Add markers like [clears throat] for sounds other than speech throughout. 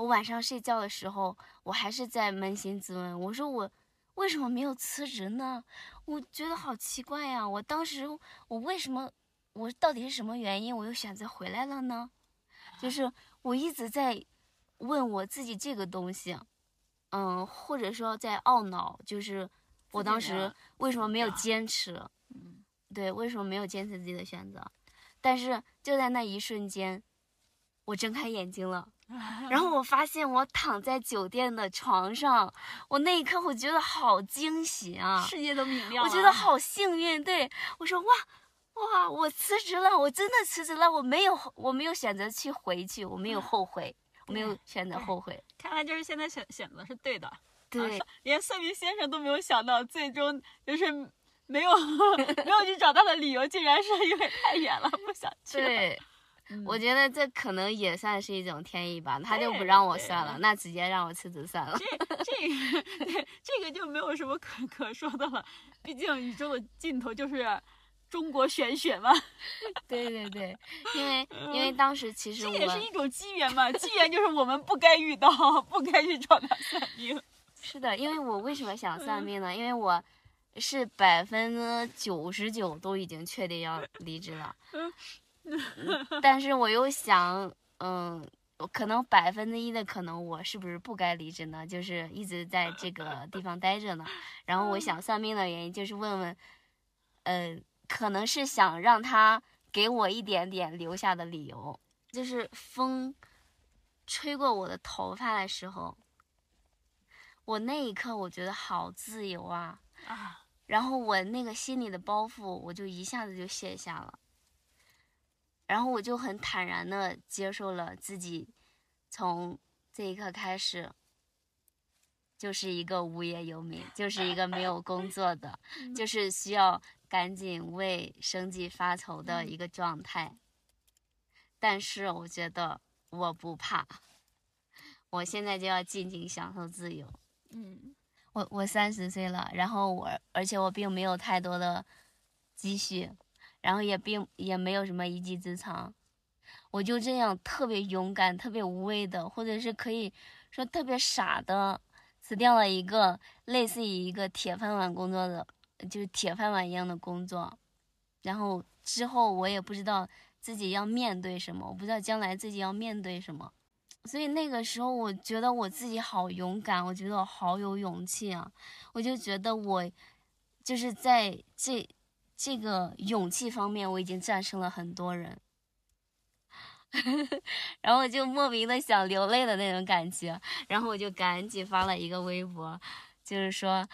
我晚上睡觉的时候，我还是在扪心自问，我说我为什么没有辞职呢？我觉得好奇怪呀！我当时我为什么我到底是什么原因，我又选择回来了呢？就是我一直在问我自己这个东西，嗯，或者说在懊恼，就是我当时为什么没有坚持？嗯，对，为什么没有坚持自己的选择？但是就在那一瞬间，我睁开眼睛了，然后我发现我躺在酒店的床上，我那一刻我觉得好惊喜啊！世界都明亮我觉得好幸运，对我说哇哇，我辞职了，我真的辞职了，我没有我没有选择去回去，我没有后悔，我没有选择后悔。看来就是现在选选择是对的，对，啊连算命先生都没有想到，最终就是没有 [laughs] 没有去找他的理由，竟然是因为太远了，不想去。对，嗯我觉得这可能也算是一种天意吧，他就不让我算了，那直接让我辞职算了。这个对 [laughs] 这个就没有什么可可说的了，毕竟宇宙的尽头就是中国玄学嘛，[laughs] 对对对，因为因为当时其实这也是一种机缘嘛，机缘就是我们不该遇到，不该去找他算命。[laughs] 是的，因为我为什么想嗯算命呢？因为我是百分之九十九都已经确定要离职了，但是我又想，嗯，可能百分之一的可能我是不是不该离职呢？就是一直在这个地方待着呢。[laughs] 然后我想算命的原因就是问问，呃，可能是想让他给我一点点留下的理由，就是风吹过我的头发的时候。我那一刻我觉得好自由啊，啊，然后我那个心里的包袱我就一下子就卸下了，然后我就很坦然的接受了自己从这一刻开始就是一个无业游民，就是一个没有工作的，[laughs] 就是需要赶紧为生计发愁的一个状态。但是我觉得我不怕，我现在就要尽情享受自由。嗯我我三十岁了，然后我而且我并没有太多的积蓄，然后也并也没有什么一技之长，我就这样特别勇敢、特别无畏的，或者是可以说特别傻的，辞掉了一个类似于一个铁饭碗工作的，就是铁饭碗一样的工作，然后之后我也不知道自己要面对什么，我不知道将来自己要面对什么。所以那个时候，我觉得我自己好勇敢，我觉得我好有勇气啊！我就觉得我就是在这这个勇气方面，我已经战胜了很多人，[laughs] 然后我就莫名的想流泪的那种感觉，然后我就赶紧发了一个微博，就是说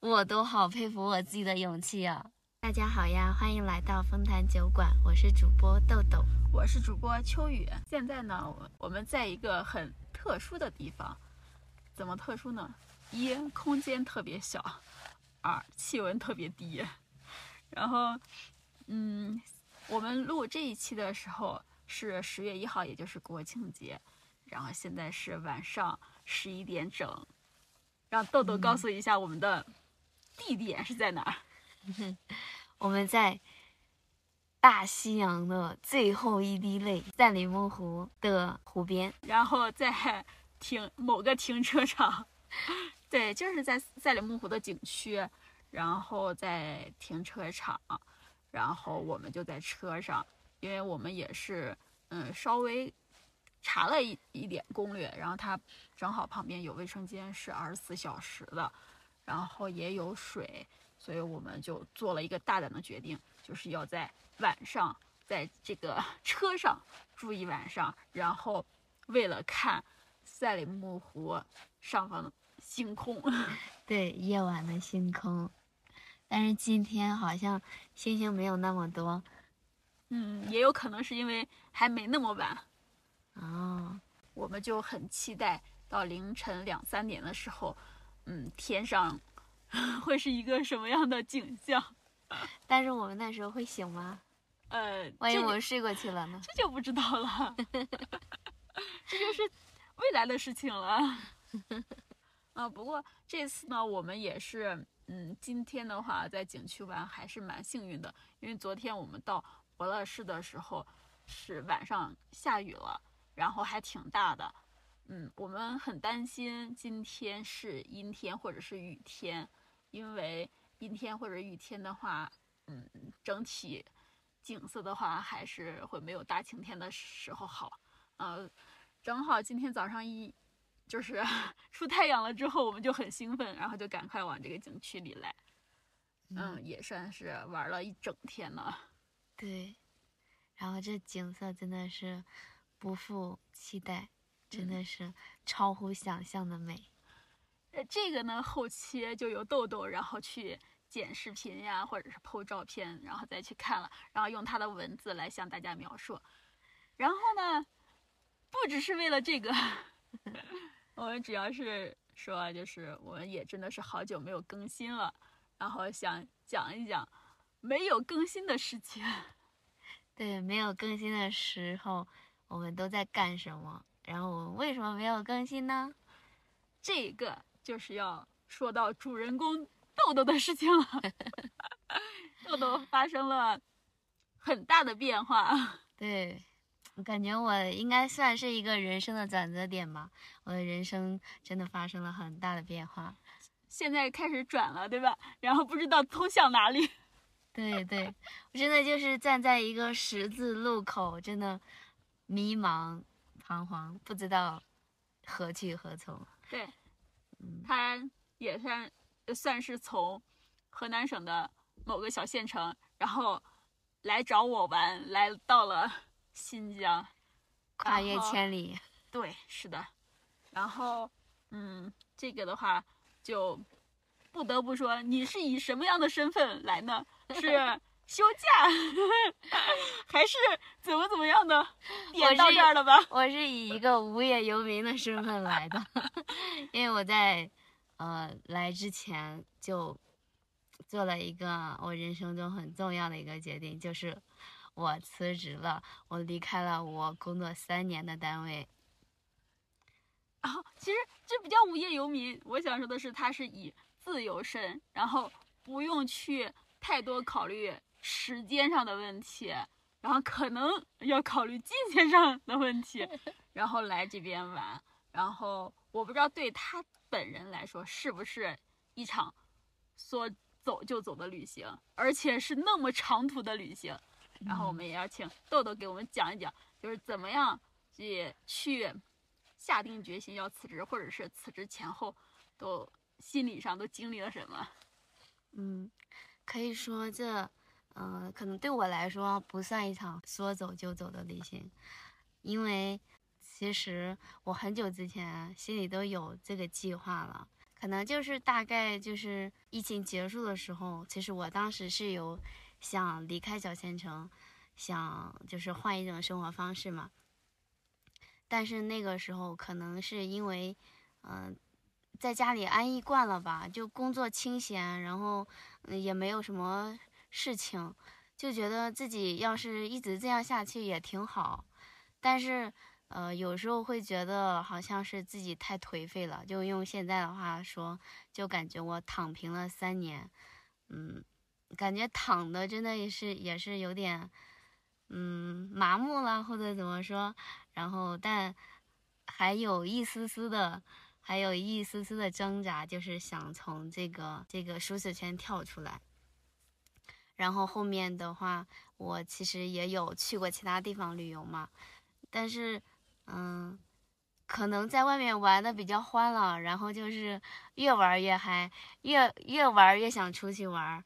我都好佩服我自己的勇气啊！大家好呀，欢迎来到丰潭酒馆，我是主播豆豆。我是主播秋雨。现在呢，我我们在一个很特殊的地方，怎么特殊呢？一，空间特别小；二，气温特别低。然后，嗯，我们录这一期的时候是十月一号，也就是国庆节。然后现在是晚上十一点整，让豆豆告诉一下我们的地点是在哪儿。[laughs] 我们在大西洋的最后一滴泪，赛里木湖的湖边。然后在停某个停车场，[laughs] 对，就是在赛里木湖的景区，然后在停车场，然后我们就在车上，因为我们也是嗯稍微查了一一点攻略，然后它正好旁边有卫生间是二十四小时的，然后也有水，所以我们就做了一个大胆的决定，就是要在晚上在这个 [laughs] 车上住一晚上，然后为了看赛里木湖上方的星空，[laughs] 对，夜晚的星空。但是今天好像星星没有那么多嗯，也有可能是因为还没那么晚，哦。我们就很期待到凌晨两三点的时候，嗯，天上 [laughs] 会是一个什么样的景象？[laughs] 但是我们那时候会醒吗？呃，万一我们睡过去了呢？这就不知道了，[laughs] 这就是未来的事情了。啊，不过这次呢，我们也是，嗯，今天的话在景区玩还是蛮幸运的，因为昨天我们到博乐市的时候是晚上下雨了，然后还挺大的，嗯，我们很担心今天是阴天或者是雨天，因为阴天或者雨天的话，嗯，整体景色的话还是会没有大晴天的时候好。呃，正好今天早上一就是 [laughs] 出太阳了之后，我们就很兴奋，然后就赶快往这个景区里来。嗯，也算是玩了一整天了。对，然后这景色真的是不负期待。真的是超乎想象的美。呃，这个呢，后期就由豆豆，然后去剪视频呀，或者是 PO 照片，然后再去看了，然后用他的文字来向大家描述。然后呢，不只是为了这个，我们主要是说，就是我们也真的是好久没有更新了，然后想讲一讲没有更新的事情。[laughs] 对，没有更新的时候，我们都在干什么？然后我们为什么没有更新呢？这个就是要说到主人公豆豆的事情了。[laughs] 豆豆发生了很大的变化。对，我感觉我应该算是一个人生的转折点吧。我的人生真的发生了很大的变化。现在开始转了，对吧？然后不知道通向哪里。[laughs] 对对，我真的就是站在一个十字路口，真的迷茫。彷徨，不知道何去何从。对，[laughs] 他也算算是从河南省的某个小县城，然后来找我玩，来到了新疆，跨越千里。[laughs] 对，是的。然后，嗯，这个的话，就不得不说，你是以什么样的身份来呢？是。[laughs] 休假 [laughs] 还是怎么怎么样的？点到这儿了吧？我是以一个无业游民的身份来的，因为我在呃来之前就做了一个我人生中很重要的一个决定，就是我辞职了，我离开了我工作三年的单位。[laughs] 啊，其实这不叫无业游民，我想说的是，他是以自由身，然后不用去太多考虑。时间上的问题，然后可能要考虑金钱上的问题，[laughs] 然后来这边玩，然后我不知道对他本人来说是不是一场说走就走的旅行，而且是那么长途的旅行，然后我们也要请豆豆给我们讲一讲，就是怎么样去去下定决心要辞职，或者是辞职前后都心理上都经历了什么？嗯，可以说这。嗯，可能对我来说不算一场说走就走的旅行，因为其实我很久之前心里都有这个计划了。可能就是大概就是疫情结束的时候，其实我当时是有想离开小县城，想就是换一种生活方式嘛。但是那个时候可能是因为，嗯，在家里安逸惯了吧，就工作清闲，然后也没有什么。事情就觉得自己要是一直这样下去也挺好，但是呃有时候会觉得好像是自己太颓废了，就用现在的话说，就感觉我躺平了三年，嗯，感觉躺的真的也是也是有点嗯麻木了或者怎么说，然后但还有一丝丝的还有一丝丝的挣扎，就是想从这个这个舒适圈跳出来。然后后面的话，我其实也有去过其他地方旅游嘛，但是，嗯，可能在外面玩的比较欢了，然后就是越玩越嗨，越越玩越想出去玩，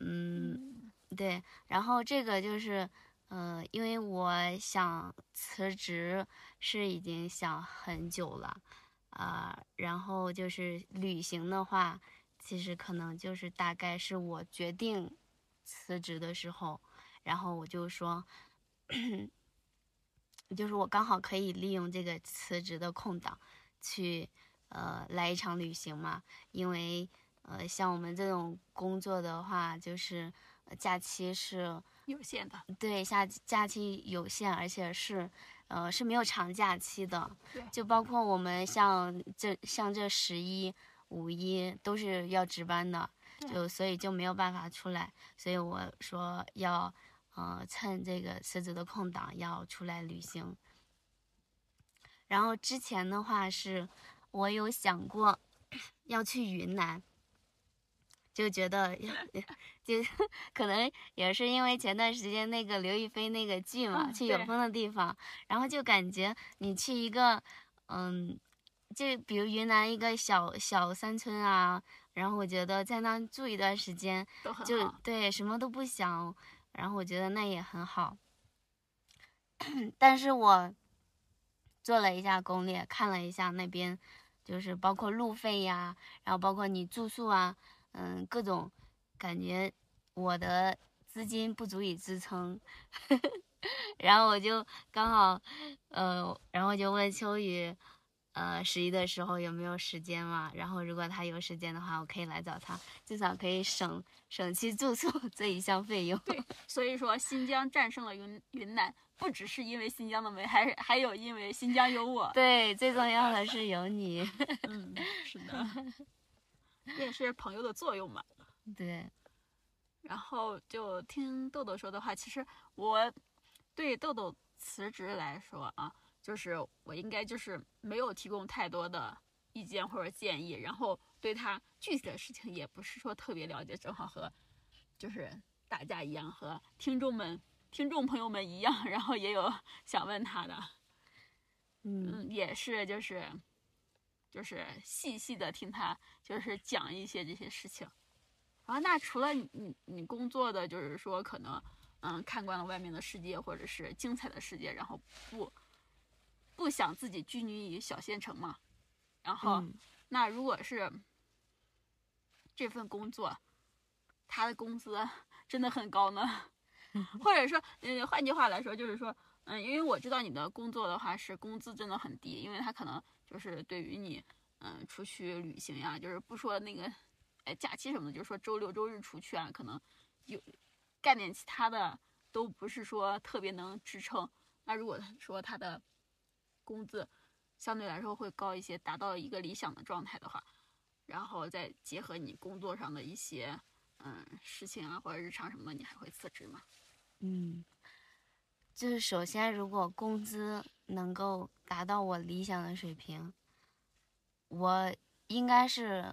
嗯，对，然后这个就是，呃，因为我想辞职是已经想很久了，啊，然后就是旅行的话，其实可能就是大概是我决定。辞职的时候，然后我就说，[clears throat] 就是我刚好可以利用这个辞职的空档，去呃来一场旅行嘛。因为呃像我们这种工作的话，就是假期是有限的，对，假假期有限，而且是呃是没有长假期的。对，就包括我们像这像这十一、五一都是要值班的。就所以就没有办法出来，所以我说要，呃，趁这个辞职的空档要出来旅行。然后之前的话是，我有想过 [coughs] 要去云南，就觉得 [laughs] 就 [laughs] 可能也是因为前段时间那个刘亦菲那个剧嘛，嗯去有风的地方，然后就感觉你去一个，嗯，就比如云南一个小小山村啊，然后我觉得在那住一段时间，就。对什么都不想，然后我觉得那也很好。[coughs] 但是我做了一下攻略，看了一下那边，就是包括路费呀，然后包括你住宿啊，嗯，各种，感觉我的资金不足以支撑，[laughs] 然后我就刚好，呃，然后就问秋雨，呃，十一的时候有没有时间嘛？然后如果他有时间的话，我可以来找他，至少可以省省去住宿这一项费用。对，[laughs] 所以说新疆战胜了云云南，不只是因为新疆的美，还是还有因为新疆有我。对，最重要的 [laughs] 是有你。嗯，是的，这也是朋友的作用嘛。[laughs] 对，然后就听豆豆说的话，其实我对豆豆辞职来说啊，就是我应该就是没有提供太多的意见或者建议，然后对他具体的事情也不是说特别了解，正好和就是大家一样，和听众们、听众朋友们一样，然后也有想问他的，嗯。嗯，也是就是就是细细的听他就是讲一些这些事情。啊，那除了你你你工作的，就是说可能嗯看惯了外面的世界或者是精彩的世界，然后不不想自己拘泥于小县城嘛。然后、嗯那如果是这份工作，他的工资 [laughs] 真的很高呢，[laughs] 或者说，嗯，换句话来说，就是说，嗯，因为我知道你的工作的话是工资真的很低，因为他可能就是对于你，嗯，出去旅行呀，就是不说那个，哎，假期什么的，就是说周六周日出去啊，可能有干点其他的都不是说特别能支撑。那如果说他的工资相对来说会高一些，达到一个理想的状态的话，然后再结合你工作上的一些嗯事情啊或者日常什么的，你还会辞职吗？嗯，就是首先，如果工资能够达到我理想的水平，我应该是，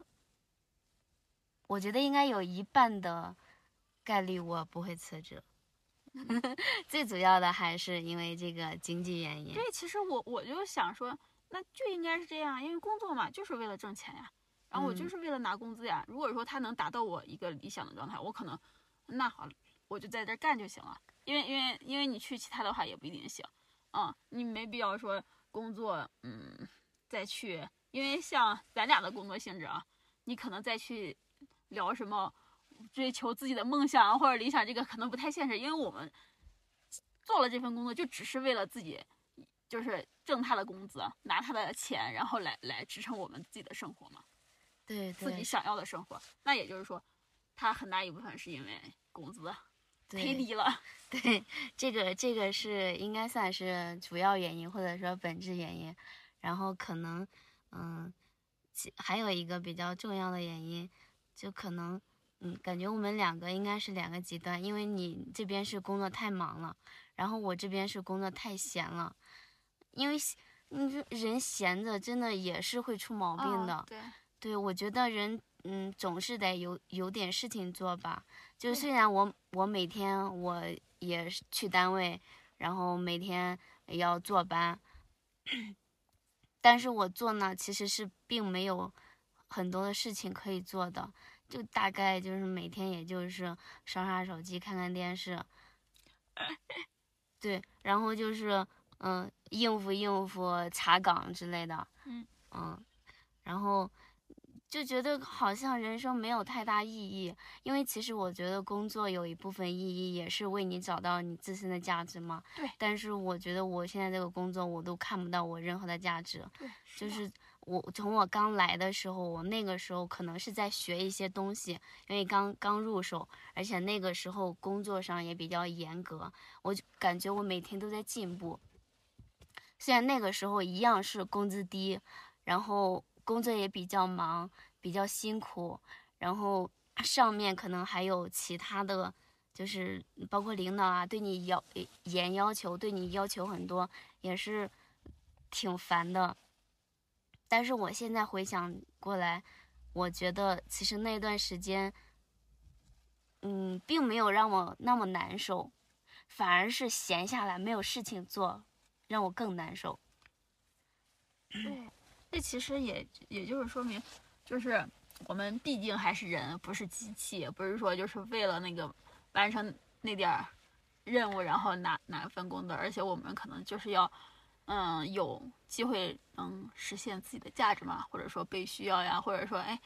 我觉得应该有一半的概率我不会辞职。[laughs] 最主要的还是因为这个经济原因。对，其实我我就想说，那就应该是这样，因为工作嘛，就是为了挣钱呀。然后我就嗯是为了拿工资呀。如果说他能达到我一个理想的状态，我可能那好，我就在这儿干就行了。因为因为因为你去其他的话也不一定行，嗯，你没必要说工作，嗯，再去，因为像咱俩的工作性质啊，你可能再去聊什么追求自己的梦想啊或者理想，这个可能不太现实，因为我们做了这份工作就只是为了自己，就是挣他的工资，拿他的钱，然后来来支撑我们自己的生活嘛，对对自己想要的生活。那也就是说，他很大一部分是因为工资忒对低了。[laughs] 对，这个这个是应该算是主要原因，或者说本质原因。然后可能，嗯，其还有一个比较重要的原因，就可能，嗯，感觉我们两个应该是两个极端，因为你这边是工作太忙了，然后我这边是工作太闲了。因为闲你说人闲着真的也是会出毛病的。嗯对，对，我觉得人，嗯，总是得有有点事情做吧。就虽然我我每天我也去单位，然后每天也要坐班，[coughs] 但是我做呢其实是并没有很多的事情可以做的，就大概就是每天也就是刷刷手机、看看电视，[coughs] 对，然后就是嗯应付应付查岗之类的，嗯。嗯，然后就觉得好像人生没有太大意义，因为其实我觉得工作有一部分意义也是为你找到你自身的价值嘛。对但是我觉得我现在这个工作我都看不到我任何的价值，就是我从我刚来的时候，我那个时候可能是在学一些东西，因为刚刚入手，而且那个时候工作上也比较严格，我就感觉我每天都在进步。虽然那个时候一样是工资低，然后工作也比较忙，比较辛苦，然后 [clears throat] 上面可能还有其他的，就是包括领导啊，对你要严要求，对你要求很多，也是挺烦的。但是我现在回想过来，我觉得其实那段时间，嗯，并没有让我那么难受，反而是闲下来没有事情做，让我更难受。对，这其实也也就是说明，就是我们毕竟还是人，不是机器，不是说就是为了那个完成那点儿任务，然后拿拿份工作，而且我们可能就是要，嗯，有机会能实现自己的价值嘛，或者说被需要呀，或者说哎，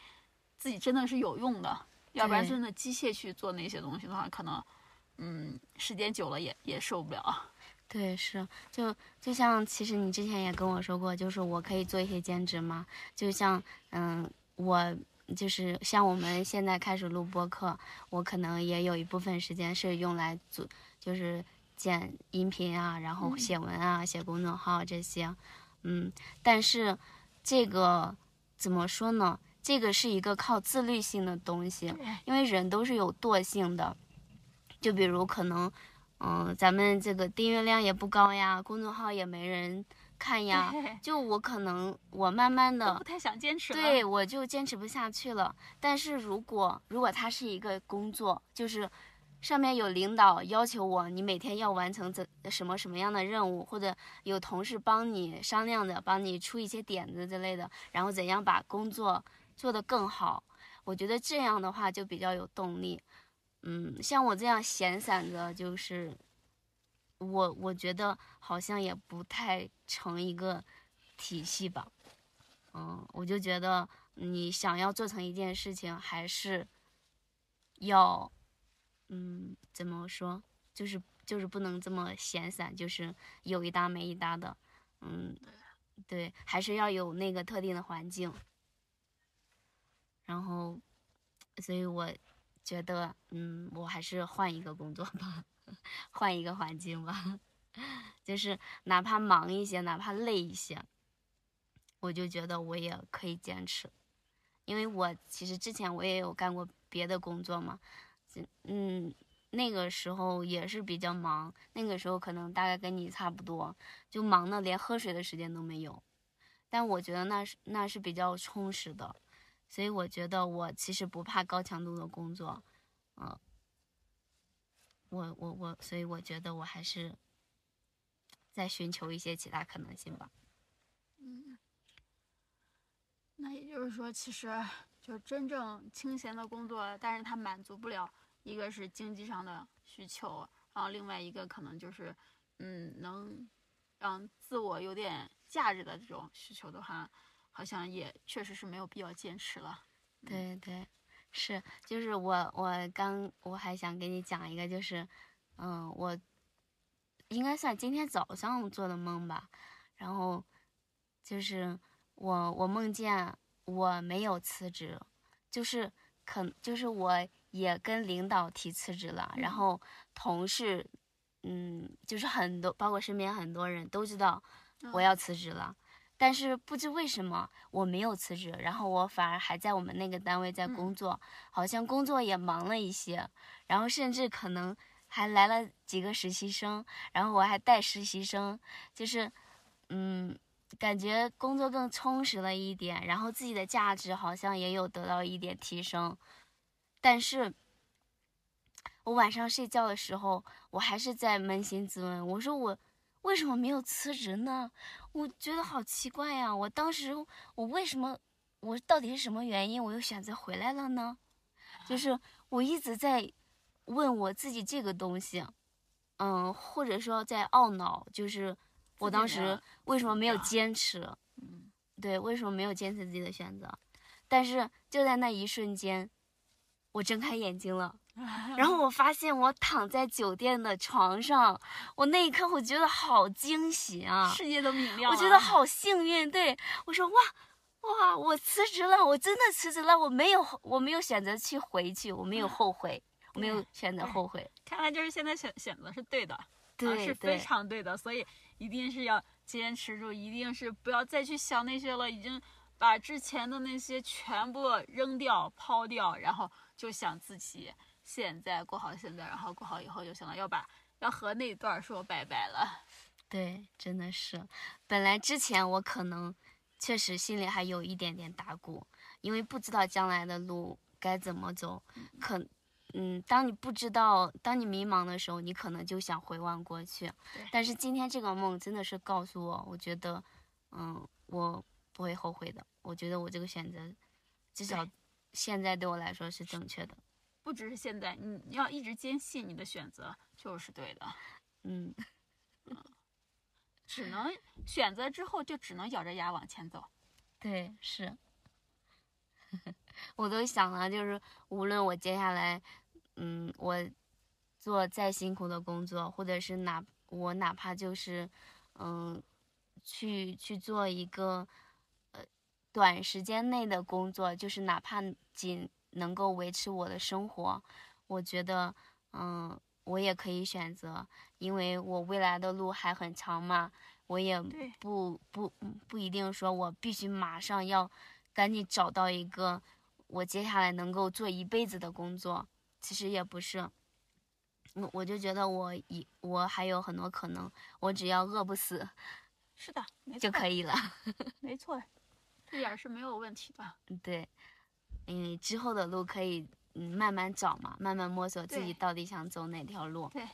自己真的是有用的，要不然真的机械去做那些东西的话，可能，嗯，时间久了也也受不了。对，是，就就像其实你之前也跟我说过，就是我可以做一些兼职嘛，就像嗯，我就是像我们现在开始录播课，我可能也有一部分时间是用来做，就是剪音频啊，然后嗯。写文啊，写公众号这些，嗯，但是这个怎么说呢？这个是一个靠自律性的东西，因为人都是有惰性的，就比如可能，嗯、咱们这个订阅量也不高呀，公众号也没人看呀，就我可能我慢慢的不太想坚持了。对，我就坚持不下去了。但是如果如果它是一个工作，就是上面有领导要求我，你每天要完成怎什么什么样的任务，或者有同事帮你商量着，帮你出一些点子之类的，然后怎样把工作做得更好。我觉得这样的话就比较有动力。嗯，像我这样闲散的，就是我我觉得好像也不太成一个体系吧。嗯，我就觉得你想要做成一件事情，还是要，嗯，怎么说，就是就是不能这么闲散，就是有一搭没一搭的，嗯，对，还是要有那个特定的环境。然后，所以我觉得，嗯，我还是换一个工作吧，[laughs] 换一个环境吧，[laughs] 就是哪怕忙一些，哪怕累一些，我就觉得我也可以坚持，因为我其实之前我也有干过别的工作嘛，嗯，那个时候也是比较忙，那个时候可能大概跟你差不多，就忙的连喝水的时间都没有，但我觉得那是那是比较充实的，所以我觉得我其实不怕高强度的工作，嗯、我我我，所以我觉得我还是在寻求一些其他可能性吧。嗯那也就是说，其实就真正清闲的工作，但是它满足不了一个是经济上的需求，然后另外一个可能就是，嗯，能让自我有点价值的这种需求的话，好像也确实是没有必要坚持了。对对，是，就是我我刚我还想给你讲一个，就是，嗯，我应该算今天早上做的梦吧，然后就是我我梦见我没有辞职，就是可就是我也跟领导提辞职了，然嗯后同事，嗯，就是很多包括身边很多人都知道我嗯要辞职了。但是不知为什么我没有辞职，然后我反而还在我们那个单位在嗯工作，好像工作也忙了一些，然后甚至可能还来了几个实习生，然后我还带实习生，就是，嗯，感觉工作更充实了一点，然后自己的价值好像也有得到一点提升，但是。我晚上睡觉的时候，我还是在扪心自问，我说我为什么没有辞职呢？我觉得好奇怪呀！我当时我为什么我到底是什么原因，我又选择回来了呢？就是我一直在问我自己这个东西，嗯，或者说在懊恼，就是我当时为什么没有坚持？嗯，对，为什么没有坚持自己的选择？但是就在那一瞬间，我睁开眼睛了。然后我发现我躺在酒店的床上，我那一刻我觉得好惊喜啊！世界都明亮了。我觉得好幸运，对我说哇哇，我辞职了，我真的辞职了，我没有我没有选择去回去，我没有后悔，我没有选择后悔，看来就是现在选选择是对的，啊，对是非常对的，所以一定是要坚持住，一定是不要再去想那些了，已经把之前的那些全部扔掉、抛掉，然后就想自己现在过好现在，然后过好以后就行了，要把要和那段说拜拜了。对，真的是。本来之前我可能确实心里还有一点点打鼓，因为不知道将来的路该怎么走。可，嗯，当你不知道，当你迷茫的时候，你可能就想回望过去。但是今天这个梦真的是告诉我，我觉得，嗯，我不会后悔的。我觉得我这个选择，至少现在对我来说是正确的。不只是现在，你要一直坚信你的选择就是对的。嗯。只能选择之后就只能咬着牙往前走，对，是，[laughs] 我都想了，就是无论我接下来，嗯，我做再辛苦的工作，或者是哪我哪怕就是，嗯，去去做一个，呃，短时间内的工作，就是哪怕仅能够维持我的生活，我觉得，嗯。我也可以选择，因为我未来的路还很长嘛，我也不不不一定说我必须马上要赶紧找到一个我接下来能够做一辈子的工作，其实也不是，我我就觉得我一我还有很多可能，我只要饿不死，是的，就可以了，没错，[laughs] 这点是没有问题的，对，因为之后的路可以。嗯，慢慢找嘛，慢慢摸索自己到底想走哪条路。对，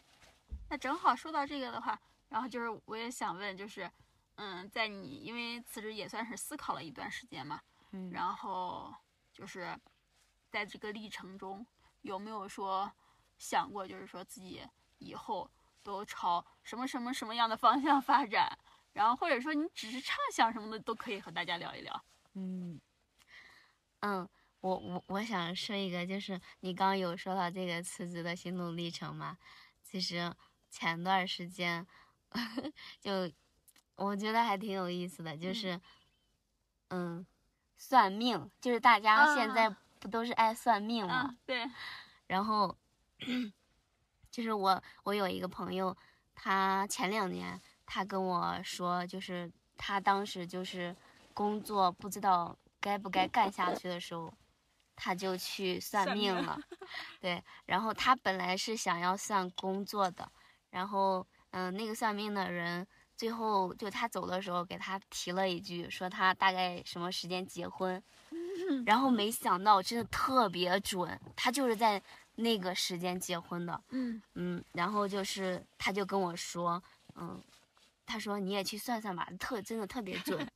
那正好说到这个的话，然后就是我也想问，就是，嗯，在你因为辞职也算是思考了一段时间嘛，嗯，然后就是在这个历程中有没有说想过，就是说自己以后都朝什么什么什么样的方向发展，然后或者说你只是畅想什么的都可以和大家聊一聊。嗯，嗯。我我我想说一个，就是你刚刚有说到这个辞职的心路历程嘛？其实前段时间 [laughs] 就我觉得还挺有意思的，就是嗯，算命，就是大家现在不都是爱算命吗？对。然后就是我我有一个朋友，他前两年他跟我说，就是他当时就是工作不知道该不该干下去的时候。他就去算命了，[laughs] 对，然后他本来是想要算工作的，然后嗯，那个算命的人最后就他走的时候给他提了一句，说他大概什么时间结婚，[laughs] 然后没想到真的特别准，他就是在那个时间结婚的，嗯嗯，然后就是他就跟我说，嗯，他说你也去算算吧，特真的特别准。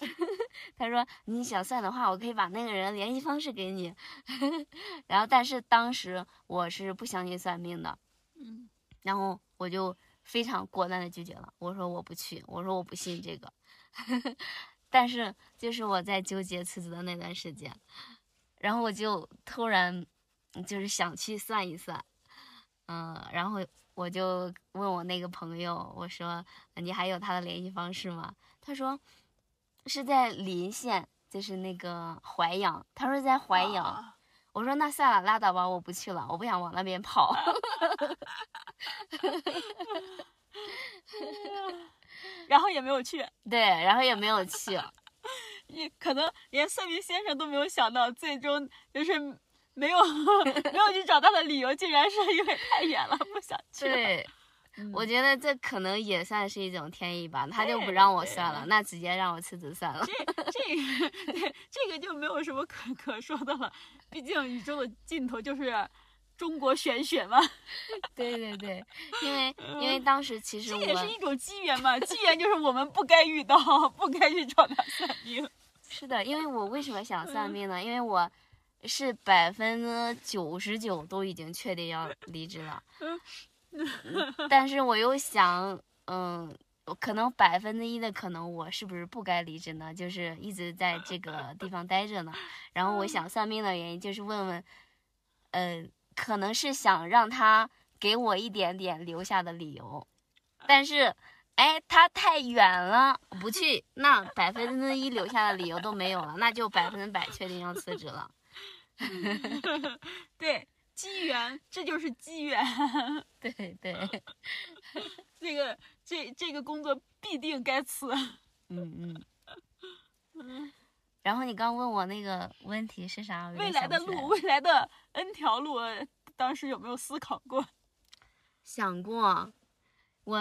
[laughs] 他说：“你想算的话，我可以把那个人联系方式给你。[laughs] ”然后，但是当时我是不相信算命的，嗯，然后我就非常果断的拒绝了。我说我不去，我说我不信这个。[laughs] 但是就是我在纠结辞职的那段时间，然后我就突然就是想去算一算，嗯，然后我就问我那个朋友，我说：“你还有他的联系方式吗？”他说。是在临县，就是那个淮阳。他说在淮阳，我说那算了，拉倒吧，我不去了，我不想往那边跑。[laughs] 然后也没有去。对，然后也没有去。[laughs] 你可能连算命先生都没有想到，最终就是没有 [laughs] 没有去找他的理由，竟然是因为太远了，不想去。对。我觉得这可能也算是一种天意吧，他就不让我算了，那直接让我辞职算了。这这个 [laughs] 这个就没有什么可可说的了，毕竟宇宙的尽头就是中国玄学嘛。[laughs] 对对对，因为因为当时其实这也是一种机缘嘛，机缘就是我们不该遇到，不该去找他算命。[laughs] 是的，因为我为什么想算命呢？因为我是百分之九十九都已经确定要离职了。[laughs] 但是我又想，嗯，可能百分之一的可能，我是不是不该离职呢？就是一直在这个地方待着呢。[laughs] 然后我想算命的原因，就是问问，嗯，可能是想让他给我一点点留下的理由。但是，哎，他太远了，不去，那百分之一留下的理由都没有了，那就百分之百确定要辞职了。[laughs] 对。机缘，这就是机缘。对 [laughs] 对，[laughs] 这个这这个工作必定该辞。嗯嗯嗯。然后你刚问我那个问题是啥？未来的路，未来的 N 条路，当时有没有思考过？[laughs] 想过，我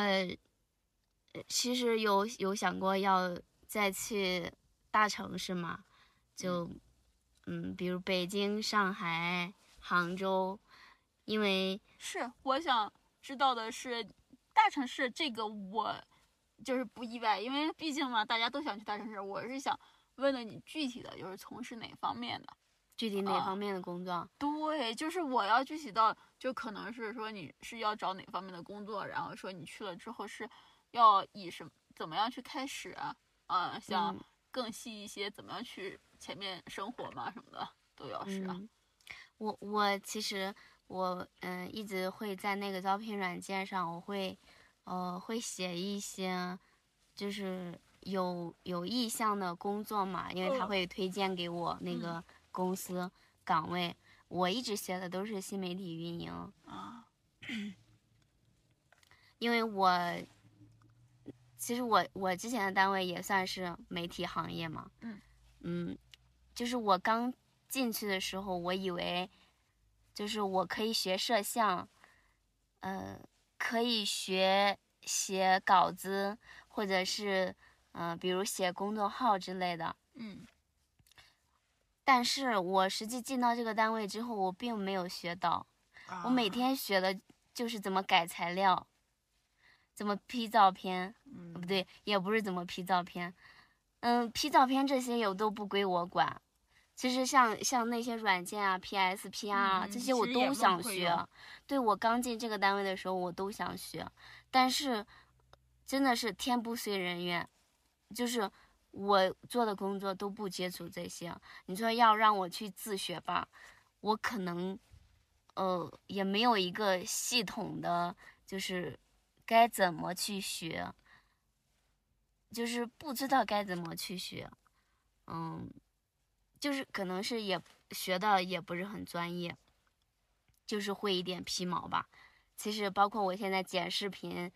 其实有有想过要再去大城市嘛，就嗯，比如北京、上海、杭州，因为是我想知道的是大城市这个我就是不意外，因为毕竟嘛，大家都想去大城市。我是想问问你具体的就是从事哪方面的。具体哪方面的工作？对，就是我要具体到，就可能是说你是要找哪方面的工作，然后说你去了之后是要以什么怎么样去开始啊？嗯，像更细一些，怎么样去前面生活嘛什么的都要是啊。我我其实我嗯一直会在那个招聘软件上，我会呃会写一些就是有有意向的工作嘛，因为他会推荐给我那个。公司岗位，我一直写的都是新媒体运营啊，因为我其实我我之前的单位也算是媒体行业嘛，嗯。嗯，就是我刚进去的时候，我以为就是我可以学摄像，呃，可以学写稿子，或者是嗯，比如写公众号之类的，嗯。但是我实际进到这个单位之后，我并没有学到。我每天学的就是怎么改材料，怎么 P 照片，不对，也不是怎么 P 照片，嗯，P 照片这些也都不归我管。其实像像那些软件啊，PS、PR 啊这些我都想学。对我刚进这个单位的时候，我都想学，但是真的是天不遂人愿，就是。我做的工作都不接触这些，你说要让我去自学吧，我可能，呃，也没有一个系统的，就是该怎么去学，就是不知道该怎么去学，嗯，就是可能是也学的也不是很专业，就是会一点皮毛吧。其实包括我现在剪视频、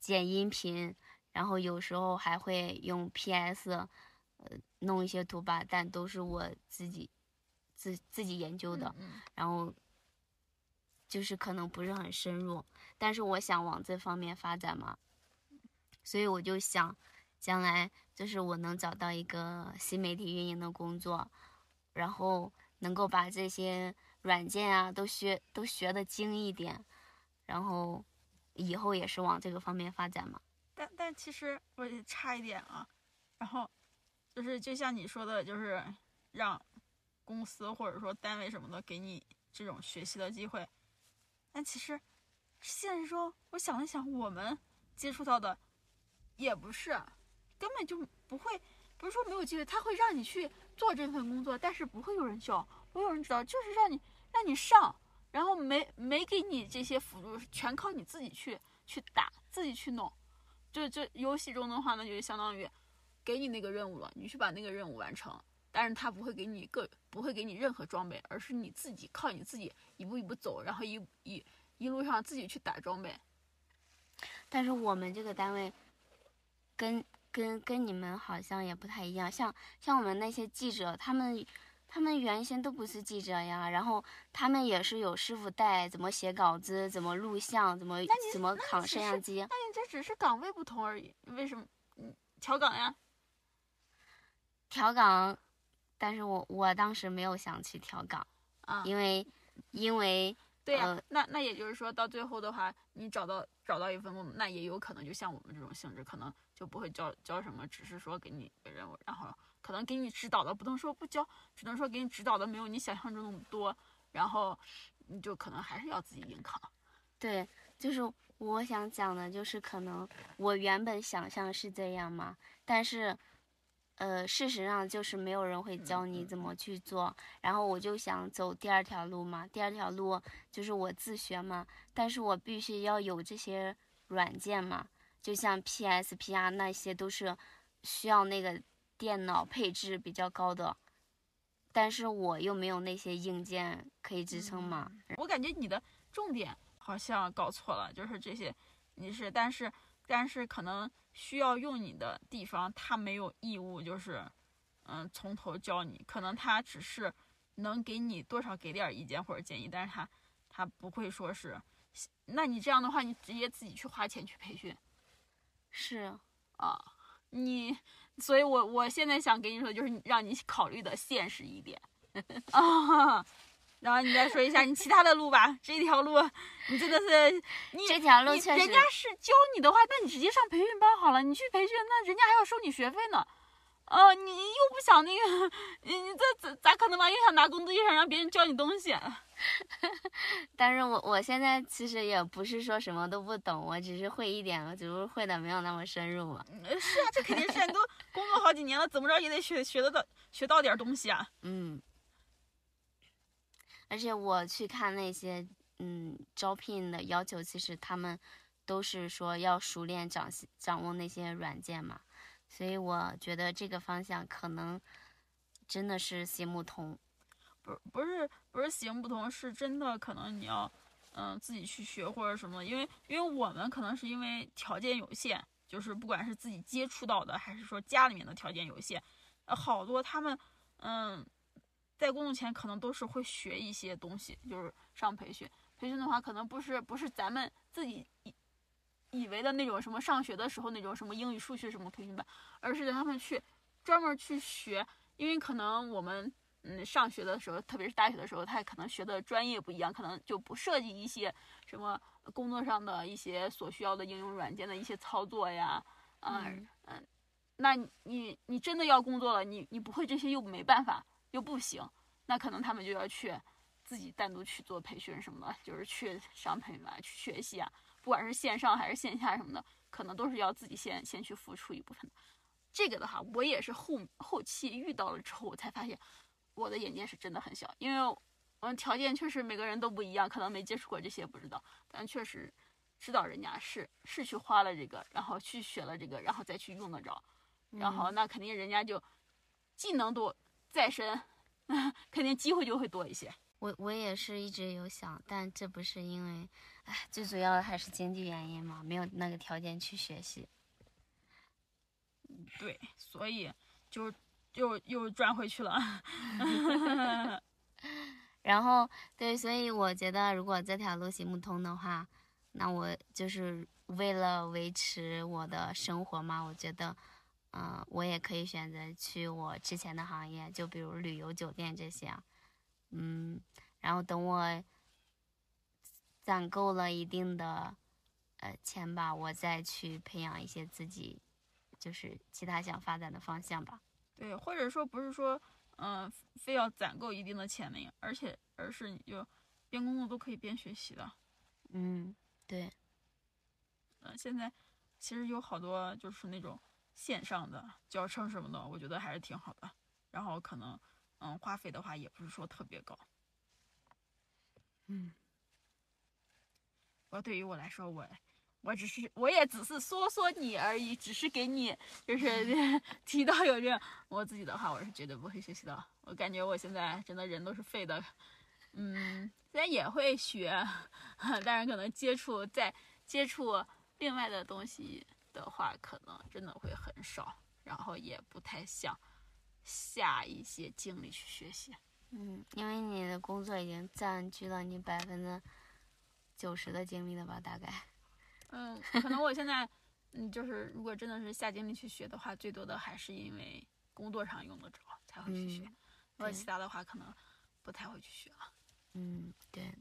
剪音频。然后有时候还会用 PS，呃，弄一些图吧，但都是我自己自自己研究的。然后就是可能不是很深入，但是我想往这方面发展嘛，所以我就想，将来就是我能找到一个新媒体运营的工作，然后能够把这些软件啊都学都学的精一点，然后以后也是往这个方面发展嘛。但但其实我也差一点啊，然后就是就像你说的，就是让公司或者说单位什么的给你这种学习的机会。但其实现实中，我想了想，我们接触到的也不是，根本就不会，不是说没有机会，他会让你去做这份工作，但是不会有人教，不会有人知道，就是让你让你上，然后没没给你这些辅助，全靠你自己去去打，自己去弄。就这游戏中的话呢，就是相当于给你那个任务了，你去把那个任务完成。但是他不会给你个，不会给你任何装备，而是你自己靠你自己一步一步走，然后一一一路上自己去打装备。但是我们这个单位跟跟跟你们好像也不太一样，像像我们那些记者，他们。他们原先都不是记者呀，然后他们也是有师傅带，怎么写稿子，怎么录像，怎么怎么扛摄像机。那你这只是岗位不同而已，为什么？嗯，调岗呀。调岗，但是我我当时没有想去调岗啊，因为因为对呀，那那也就是说到最后的话，你找到找到一份工作，那也有可能就像我们这种性质，可能就不会交交什么，只是说给你个任务，然后。可能给你指导的不能说不教，只能说给你指导的没有你想象中那么多，然后你就可能还是要自己硬扛。对，就是我想讲的，就是可能我原本想象是这样嘛，但是，呃，事实上就是没有人会教你怎么去做，然后我就想走第二条路嘛，第二条路就是我自学嘛，但是我必须要有这些软件嘛，就像 PS、PR 那些都是需要那个。电脑配置比较高的，但是我又没有那些硬件可以支撑嘛。我感觉你的重点好像搞错了，就是这些，你是，但是但是可能需要用你的地方，他没有义务就是，嗯，从头教你，可能他只是能给你多少给点意见或者建议，但是他他不会说是，那你这样的话，你直接自己去花钱去培训。是啊，你，所以我我现在想给你说，就是让你考虑的现实一点 [laughs] 啊。然后你再说一下你其他的路吧，这条路你真的是你这条路你确实人家是教你的话，那你直接上培训班好了。你去培训，那人家还要收你学费呢。呃，你又不想那个，你你这咋咋可能嘛？又想拿工资，又想让别人教你东西。[laughs] 但是我我现在其实也不是说什么都不懂，我只是会一点，我只是会的没有那么深入嘛。呃是啊，这肯定是你都 [laughs] 工作好几年了，怎么着也得学学得到学到点东西啊。嗯，而且我去看那些嗯招聘的要求，其实他们都是说要熟练掌掌握那些软件嘛，所以我觉得这个方向可能真的是行不通。不不是不是行不通，是真的可能你要嗯、自己去学或者什么，因为因为我们可能是因为条件有限，就是不管是自己接触到的，还是说家里面的条件有限，呃，好多他们嗯在工作前可能都是会学一些东西，就是上培训，培训的话可能不是不是咱们自己以以为的那种什么上学的时候那种什么英语数学什么培训班，而是让他们去专门去学，因为可能我们。嗯，上学的时候，特别是大学的时候，他可能学的专业不一样，可能就不涉及一些什么工作上的一些所需要的应用软件的一些操作呀，嗯嗯嗯，那你你真的要工作了，你你不会这些又没办法，又不行，那可能他们就要去自己单独去做培训什么的，就是去上培训班去学习啊，不管是线上还是线下什么的，可能都是要自己先先去付出一部分的。这个的话，我也是后后期遇到了之后，我才发现。我的眼界是真的很小，因为我们条件确实每个人都不一样，可能没接触过这些不知道，但确实知道人家是是去花了这个，然后去学了这个，然后再去用得着，然后那肯定人家就技能多再深，[laughs] 肯定机会就会多一些。我我也是一直有想，但这不是因为，哎，最主要的还是经济原因嘛，没有那个条件去学习。对，所以就又又转回去了。[laughs] [laughs] 然后对，所以我觉得如果这条路行不通的话，那我就是为了维持我的生活嘛，我觉得，嗯、我也可以选择去我之前的行业，就比如旅游酒店这些啊，嗯，然后等我攒够了一定的呃钱吧，我再去培养一些自己就是其他想发展的方向吧。对，或者说不是说，嗯、非要攒够一定的钱那样，而且而是你就边工作都可以边学习的。嗯，对，嗯、现在其实有好多就是那种线上的教程什么的，我觉得还是挺好的。然后可能，嗯，花费的话也不是说特别高。嗯。对于我来说，我我只是我也只是说说你而已，只是给你就是 [laughs] 提到有这样。我自己的话，我是绝对不会学习的。我感觉我现在真的人都是废的。嗯，虽然也会学，[laughs] 但是可能接触在接触另外的东西的话，可能真的会很少，然后也不太想下一些精力去学习。嗯，因为你的工作已经占据了你百分之九十的精力了吧？大概。[laughs] 嗯，可能我现在，嗯，就是如果真的是下精力去学的话，最多的还是因为工作上用得着才会去学，嗯如果其他的话可能不太会去学了。嗯，对。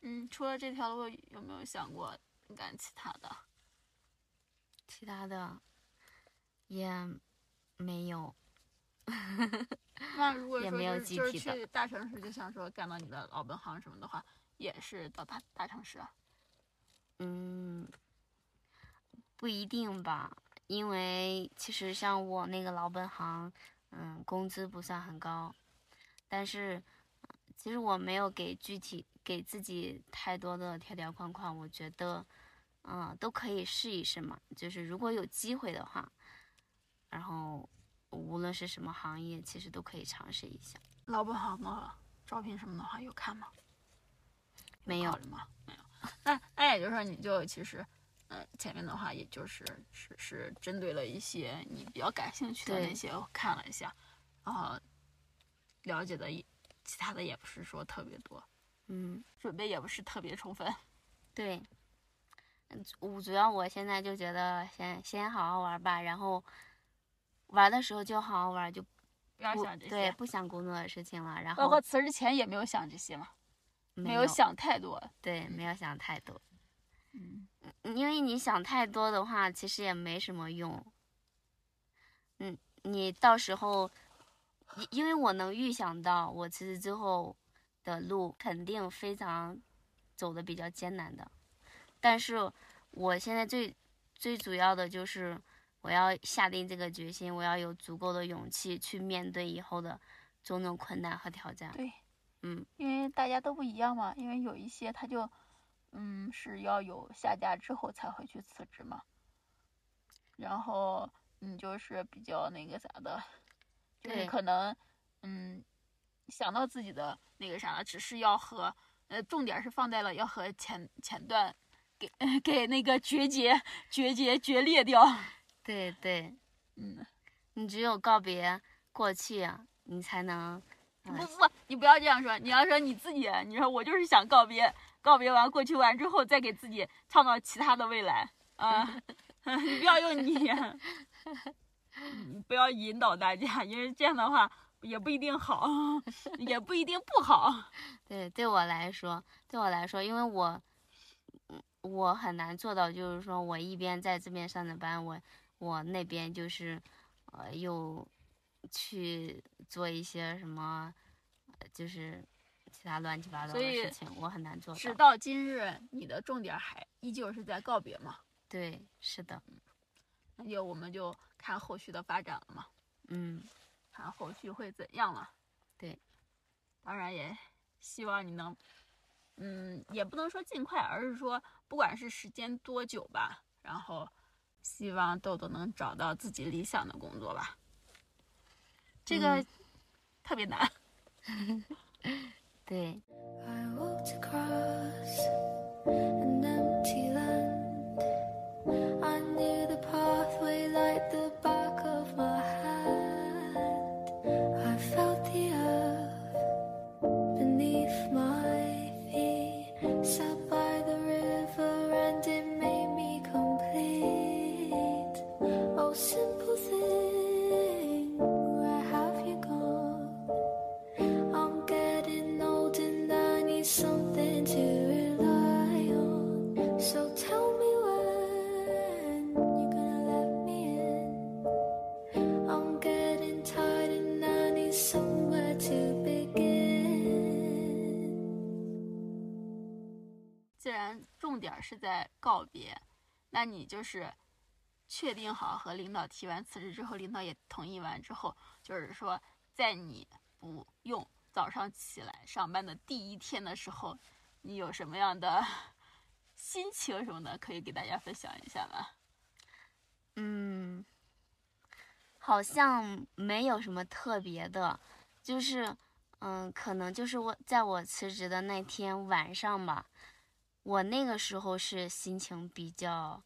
嗯，除了这条路，有没有想过干其他的？其他的也没有。那如果说就是去大城市，就想说干到你的老本行什么的话，也是到大大城市啊。嗯，不一定吧，因为其实像我那个老本行，嗯，工资不算很高，但是呃其实我没有给具体给自己太多的条条框框，我觉得，嗯，都可以试一试嘛。就是如果有机会的话，然后无论是什么行业，其实都可以尝试一下。老本行的招聘什么的话，有看吗？没有考虑吗？没有。那那也就是说，你就其实，嗯、前面的话也就是是是针对了一些你比较感兴趣的那些，我看了一下，然后了解的也其他的也不是说特别多，嗯，准备也不是特别充分。对，嗯我主要我现在就觉得先先好好玩吧，然后玩的时候就好好玩，就不要想这些。对不想工作的事情了，然后包括辞职前也没有想这些嘛，没有想太多。对没有想太多，嗯，因为你想太多的话，其实也没什么用。嗯，你到时候，因因为我能预想到我其实之后的路肯定非常走的比较艰难的，但是我现在最最主要的就是我要下定这个决心，我要有足够的勇气去面对以后的种种困难和挑战。对，嗯，因为大家都不一样嘛，因为有一些他就，嗯，是要有下架之后才会去辞职嘛。然后你就是比较那个啥的，就是可能，嗯，想到自己的那个啥了，只是要和，呃，重点是放在了要和前前段给 [laughs] 给那个决绝决绝决裂掉。对对，嗯，你只有告别过去啊，你才能，不呃不，你不要这样说，你要说你自己，你说我就是想告别，告别完过去完之后，再给自己创造其他的未来啊！[laughs] 你不要用你，你不要引导大家，因为这样的话也不一定好，也不一定不好。[laughs] 对，对我来说，对我来说，因为我，嗯，我很难做到，就是说我一边在这边上着班，我我那边就是，呃，又去做一些什么，呃就是其他乱七八糟的事情，我很难做到直到。到今日，你的重点还依旧是在告别嘛？对，是的，那就我们就看后续的发展了嘛，嗯，看后续会怎样了。对，当然也希望你能，嗯，也不能说尽快，而是说不管是时间多久吧，然后希望豆豆能找到自己理想的工作吧。这个嗯特别难。对，I walked across an empty land. I knew the pathway like the back 是在告别，那你就是确定好和领导提完辞职之后，领导也同意完之后，就是说，在你不用早上起来上班的第一天的时候，你有什么样的 [laughs] 心情什么的，可以给大家分享一下吗？嗯，好像没有什么特别的，就是，嗯，可能就是我在我辞职的那天晚上吧，我那个时候是心情比较，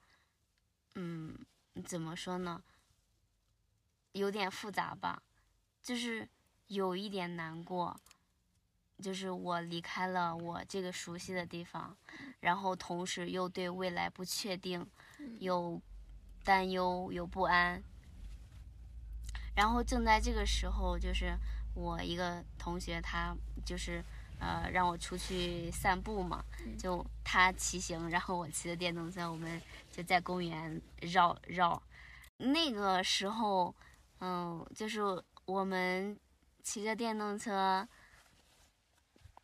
嗯，怎么说呢，有点复杂吧，就是有一点难过，就是我离开了我这个熟悉的地方，然后同时又对未来不确定，有担忧，有不安。然后正在这个时候，就是我一个同学，他就是呃让我出去散步嘛，就他骑行，然后我骑着电动车，我们就在公园绕绕。那个时候，嗯，就是我们骑着电动车，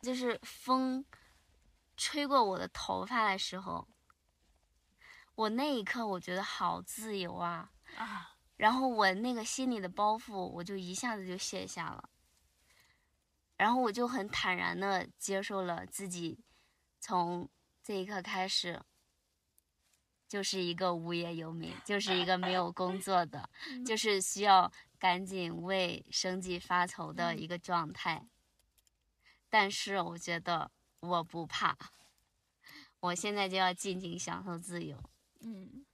就是风吹过我的头发的时候，我那一刻我觉得好自由啊。啊，然后我那个心里的包袱，我就一下子就卸下了，然后我就很坦然的接受了自己，从这一刻开始，就是一个无业游民，就是一个没有工作的，[laughs] 就是需要赶紧为生计发愁的一个状态。但是我觉得我不怕，我现在就要尽情享受自由。嗯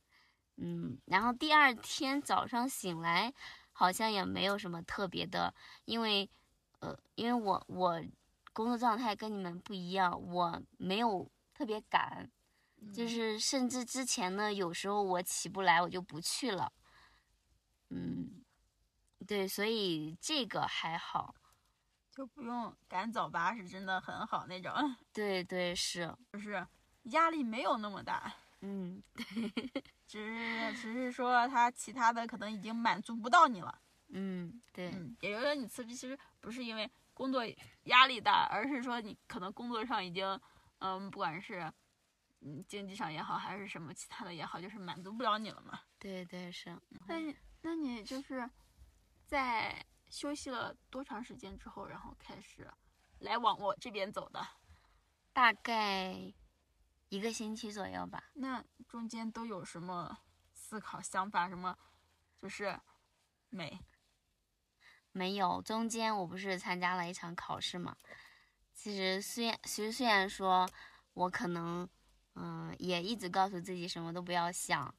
嗯，然后第二天早上醒来，好像也没有什么特别的，因为，呃，因为我我工作状态跟你们不一样，我没有特别赶，就是甚至之前呢，有时候我起不来，我就不去了。嗯，对，所以这个还好。就不用赶早八，是真的很好那种，[laughs] 对对是，就是压力没有那么大，嗯，对 [laughs] 只是只是说他其他的可能已经满足不到你了。嗯，对，嗯，也就是说你辞职其实不是因为工作压力大，而是说你可能工作上已经，嗯，不管是嗯经济上也好，还是什么其他的也好，就是满足不了你了嘛。对对是。那你那你就是在休息了多长时间之后，然后开始来往我这边走的？大概一个星期左右吧。那中间都有什么思考、想法？什么就是没？没有，中间我不是参加了一场考试嘛。其实虽然，其实虽然说我可能，嗯，也一直告诉自己什么都不要想，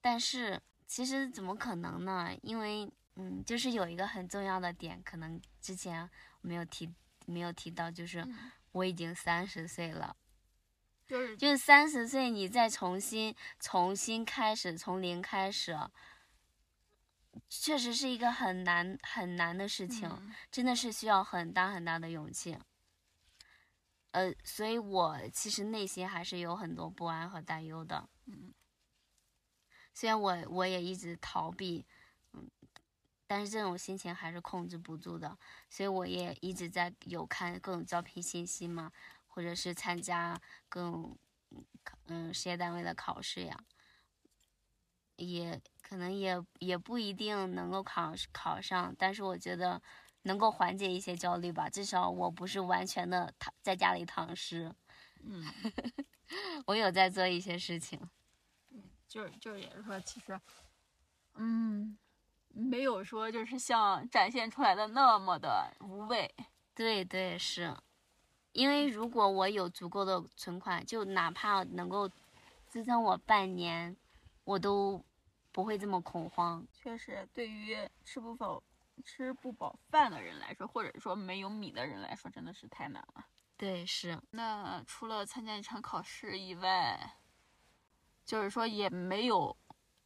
但是其实怎么可能呢？因为，嗯，就是有一个很重要的点，可能之前没有提，没有提到，就是我已经三十岁了，就是就是三十岁，你再重新重新开始，从零开始。确实是一个很难很难的事情，嗯真的是需要很大很大的勇气。呃，所以我其实内心还是有很多不安和担忧的。嗯，虽然我我也一直逃避，嗯，但是这种心情还是控制不住的。所以我也一直在有看各种招聘信息嘛，或者是参加各种嗯嗯事业单位的考试呀。也可能也也不一定能够考考上，但是我觉得能够缓解一些焦虑吧。至少我不是完全的躺在家里躺尸，嗯，[laughs] 我有在做一些事情。就是就是也是说，其实，嗯，没有说就是像展现出来的那么的无畏。对对是，因为如果我有足够的存款，就哪怕能够支撑我半年，我都不会这么恐慌。确实，对于吃不饱吃不饱饭的人来说，或者说没有米的人来说，真的是太难了。对，是，那除了参加一场考试以外，就是说也没有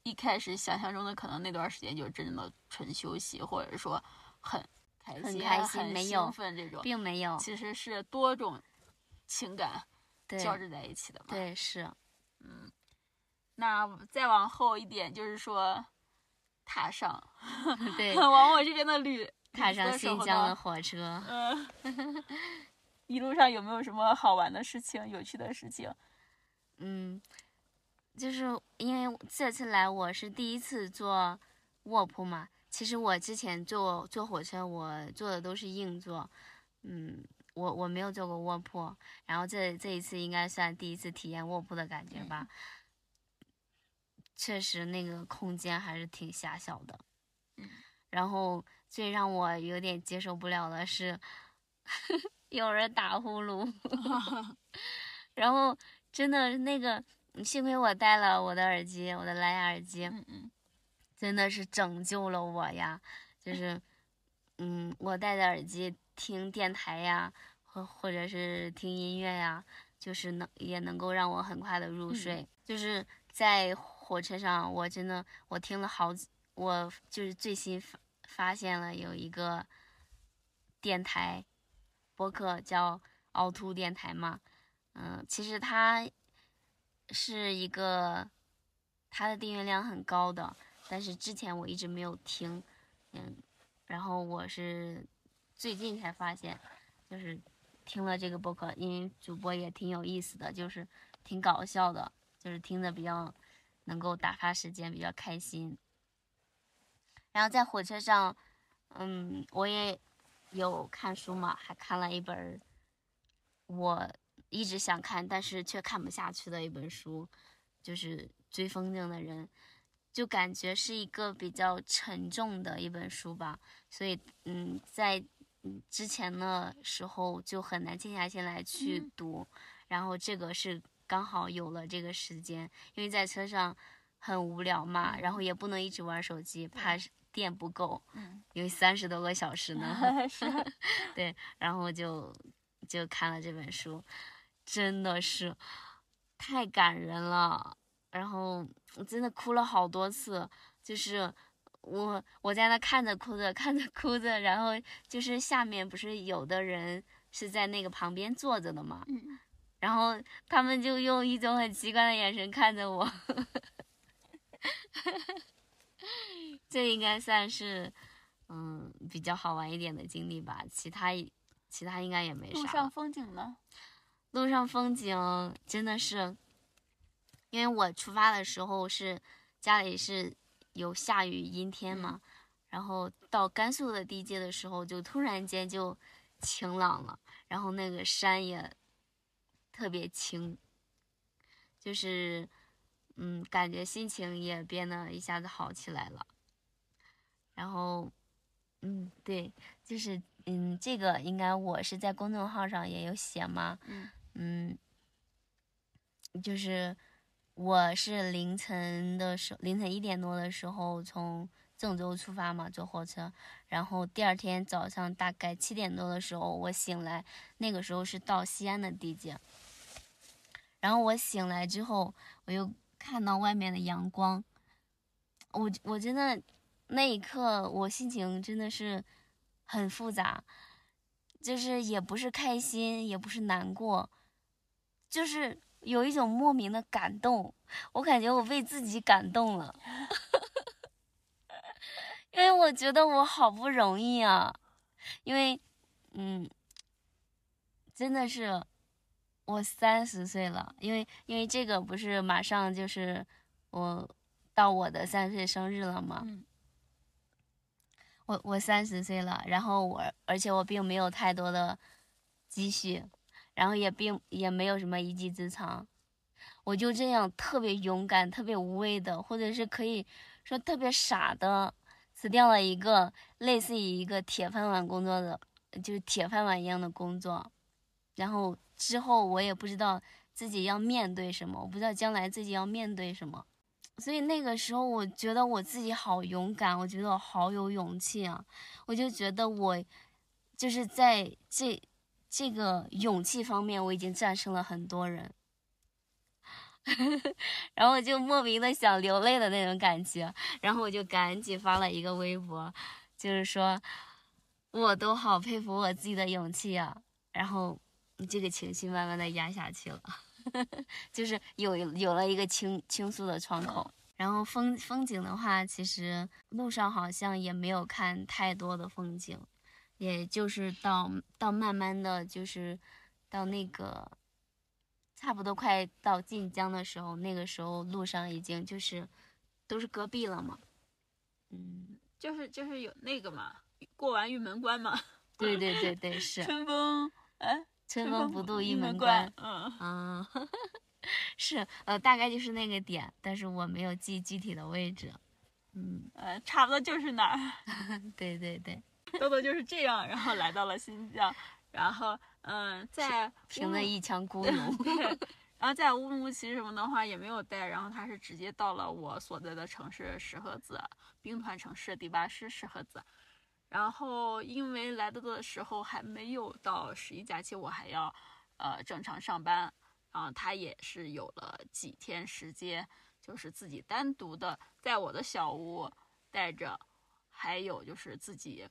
一开始想象中的可能那段时间就是真的纯休息，或者说很开很心、开心很没有兴奋这种，并没有。其实是多种情感交织在一起的嘛。对是，那再往后一点，就是说踏上对，[laughs] 往我这边的旅踏上新疆的火车。嗯，[laughs] 一路上有没有什么好玩的事情、有趣的事情？嗯，就是因为这次来我是第一次坐卧铺嘛，其实我之前坐坐火车，我坐的都是硬座，嗯，我我没有坐过卧铺，然后这这一次应该算第一次体验卧铺的感觉吧。[laughs] 确实，那个空间还是挺狭小的。嗯然后最让我有点接受不了的是，[laughs] 有人打呼噜。[laughs] 然后真的那个，幸亏我带了我的耳机，我的蓝牙耳机，嗯嗯真的是拯救了我呀！就是，嗯，我戴着耳机听电台呀，或或者是听音乐呀，就是能也能够让我很快的入睡。就是在火车上，我真的我听了好几，我就是最新发发现了有一个电台播客叫凹凸电台嘛，嗯，其实它是一个它的订阅量很高的，但是之前我一直没有听，嗯，然后我是最近才发现，就是听了这个播客，因为主播也挺有意思的，就是挺搞笑的，就是听的比较能够打发时间，比较开心。然后在火车上，嗯，我也有看书嘛，还看了一本儿我一直想看但是却看不下去的一本书，就是《追风筝的人》，就感觉是一个比较沉重的一本书吧，所以嗯，在嗯之前的时候就很难静下心来去嗯读，然后这个是刚好有了这个时间，因为在车上很无聊嘛，然后也不能一直玩手机，怕是电不够，嗯，因为三十多个小时呢。[laughs] 是，[laughs] 对，然后就就看了这本书，真的是太感人了。然后我真的哭了好多次，就是我我在那看着哭着看着哭着，然后就是下面不是有的人是在那个旁边坐着的嘛，嗯，然后他们就用一种很奇怪的眼神看着我，[laughs] 这应该算是嗯比较好玩一点的经历吧，其他其他应该也没啥了。路上风景呢？路上风景真的是，因为我出发的时候是家里是有下雨阴天嘛，然后到甘肃的地界的时候就突然间就晴朗了，然后那个山也特别轻，就是嗯，感觉心情也变得一下子好起来了，然后嗯，对，就是嗯，这个应该我是在公众号上也有写嘛，嗯。嗯，就是我是凌晨的时候，凌晨一点多的时候从郑州出发嘛，坐火车，然后第二天早上大概七点多的时候我醒来，那个时候是到西安的地界，然后我醒来之后，我又看到外面的阳光，我我真的那一刻我心情真的是很复杂，就是也不是开心，也不是难过。就是有一种莫名的感动，我感觉我被自己感动了，[laughs] 因为我觉得我好不容易啊，因为，嗯，真的是我三十岁了，因为因为这个不是马上就是我到我的三十岁生日了吗？嗯我我三十岁了，然后我而且我并没有太多的积蓄，然后也并也没有什么一技之长，我就这样特别勇敢、特别无畏的，或者是可以说特别傻的，辞掉了一个类似于一个铁饭碗工作的，就是铁饭碗一样的工作，然后之后我也不知道自己要面对什么，我不知道将来自己要面对什么。所以那个时候，我觉得我自己好勇敢，我觉得我好有勇气啊！我就觉得我就是在这这个勇气方面，我已经战胜了很多人，[laughs] 然后我就莫名的想流泪的那种感觉，然后我就赶紧发了一个微博，就是说我都好佩服我自己的勇气啊！然后这个情绪慢慢的压下去了。[laughs] 就是有有了一个倾倾诉的窗口，然后风风景的话，其实路上好像也没有看太多的风景，也就是到到慢慢的就是到那个差不多快到晋江的时候，那个时候路上已经就是都是戈壁了嘛，嗯，就是就是有那个嘛，过完玉门关嘛，对对对对 [laughs] 是，春风哎，春风不度玉门关关，，嗯，啊，[laughs] 是呃大概就是那个点，但是我没有记具体的位置，嗯。呃，差不多就是那儿。对 [laughs] 对对，豆豆就是这样，然后来到了新疆，然后嗯，在凭着一腔孤勇。[laughs] 然后在乌鲁木齐什么的话也没有带，然后他是直接到了我所在的城市石河子，兵团城市第八师石河子。然后因为来到的时候还没有到十一假期，我还要呃正常上班，然后他也是有了几天时间，就是自己单独的在我的小屋待着，还有就是自己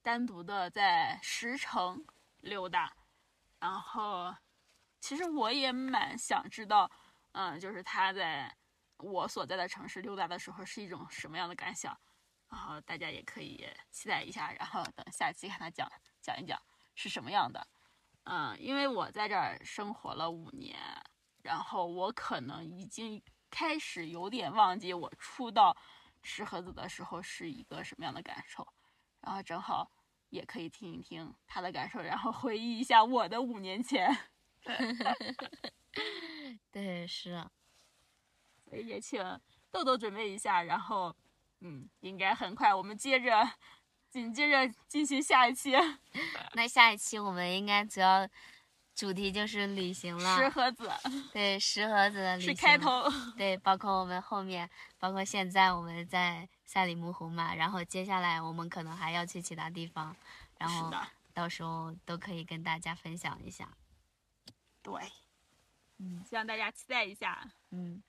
单独的在石城溜达，然后其实我也蛮想知道，嗯，就是他在我所在的城市溜达的时候是一种什么样的感想，然后大家也可以期待一下，然后等下期看他讲讲一讲是什么样的。嗯，因为我在这儿生活了五年，然后我可能已经开始有点忘记我初到石河子的时候是一个什么样的感受，然后正好也可以听一听他的感受，然后回忆一下我的五年前。[laughs] 对，是，啊所以也请豆豆准备一下，然后，嗯，应该很快。我们接着，[laughs] 紧接着进行下一期。[laughs] 那下一期我们应该主要主题就是旅行了。石河子。对，石河子的旅行。是开头。对，包括我们后面，包括现在我们在赛里木湖嘛，然后接下来我们可能还要去其他地方，然后到时候都可以跟大家分享一下。对。嗯，希望大家期待一下。嗯，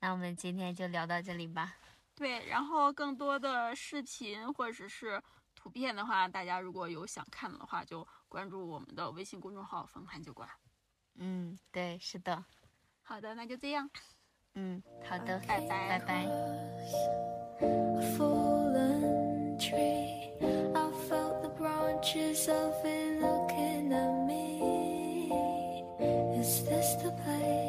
那我们今天就聊到这里吧。对，然后更多的视频或者是图片的话，大家如果有想看的话，就关注我们的微信公众号“冯涵酒馆”。嗯，对，是的。好的，那就这样。嗯，好的，拜拜，拜拜。Branches of it looking at me. Is this the place?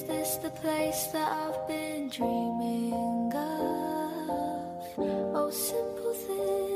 Is this the place that I've been dreaming of? Oh, simple thing.